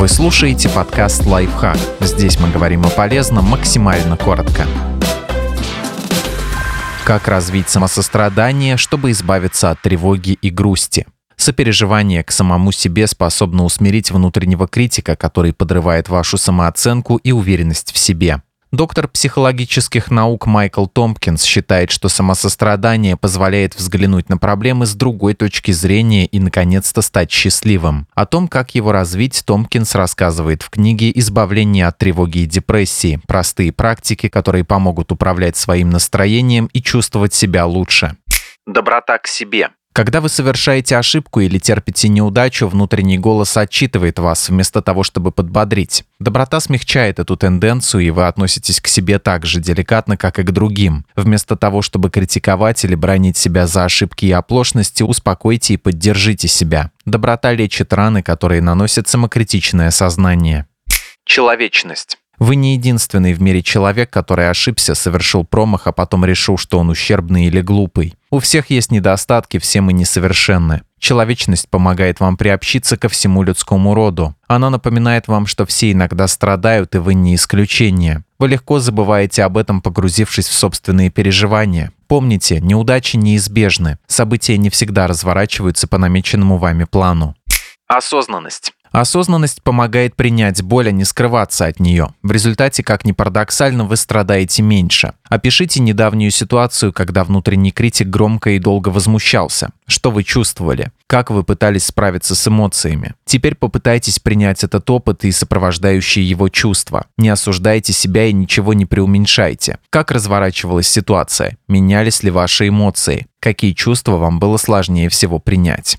Вы слушаете подкаст «Лайфхак». Здесь мы говорим о полезном максимально коротко. Как развить самосострадание, чтобы избавиться от тревоги и грусти? Сопереживание к самому себе способно усмирить внутреннего критика, который подрывает вашу самооценку и уверенность в себе. Доктор психологических наук Майкл Томпкинс считает, что самосострадание позволяет взглянуть на проблемы с другой точки зрения и, наконец-то, стать счастливым. О том, как его развить, Томпкинс рассказывает в книге «Избавление от тревоги и депрессии. Простые практики, которые помогут управлять своим настроением и чувствовать себя лучше». Доброта к себе. Когда вы совершаете ошибку или терпите неудачу, внутренний голос отчитывает вас вместо того, чтобы подбодрить. Доброта смягчает эту тенденцию, и вы относитесь к себе так же деликатно, как и к другим. Вместо того, чтобы критиковать или бронить себя за ошибки и оплошности, успокойте и поддержите себя. Доброта лечит раны, которые наносят самокритичное сознание. Человечность. Вы не единственный в мире человек, который ошибся, совершил промах, а потом решил, что он ущербный или глупый. У всех есть недостатки, все мы несовершенны. Человечность помогает вам приобщиться ко всему людскому роду. Она напоминает вам, что все иногда страдают, и вы не исключение. Вы легко забываете об этом, погрузившись в собственные переживания. Помните, неудачи неизбежны. События не всегда разворачиваются по намеченному вами плану. Осознанность. Осознанность помогает принять боль, а не скрываться от нее. В результате, как ни парадоксально, вы страдаете меньше. Опишите недавнюю ситуацию, когда внутренний критик громко и долго возмущался. Что вы чувствовали? Как вы пытались справиться с эмоциями? Теперь попытайтесь принять этот опыт и сопровождающие его чувства. Не осуждайте себя и ничего не преуменьшайте. Как разворачивалась ситуация? Менялись ли ваши эмоции? Какие чувства вам было сложнее всего принять?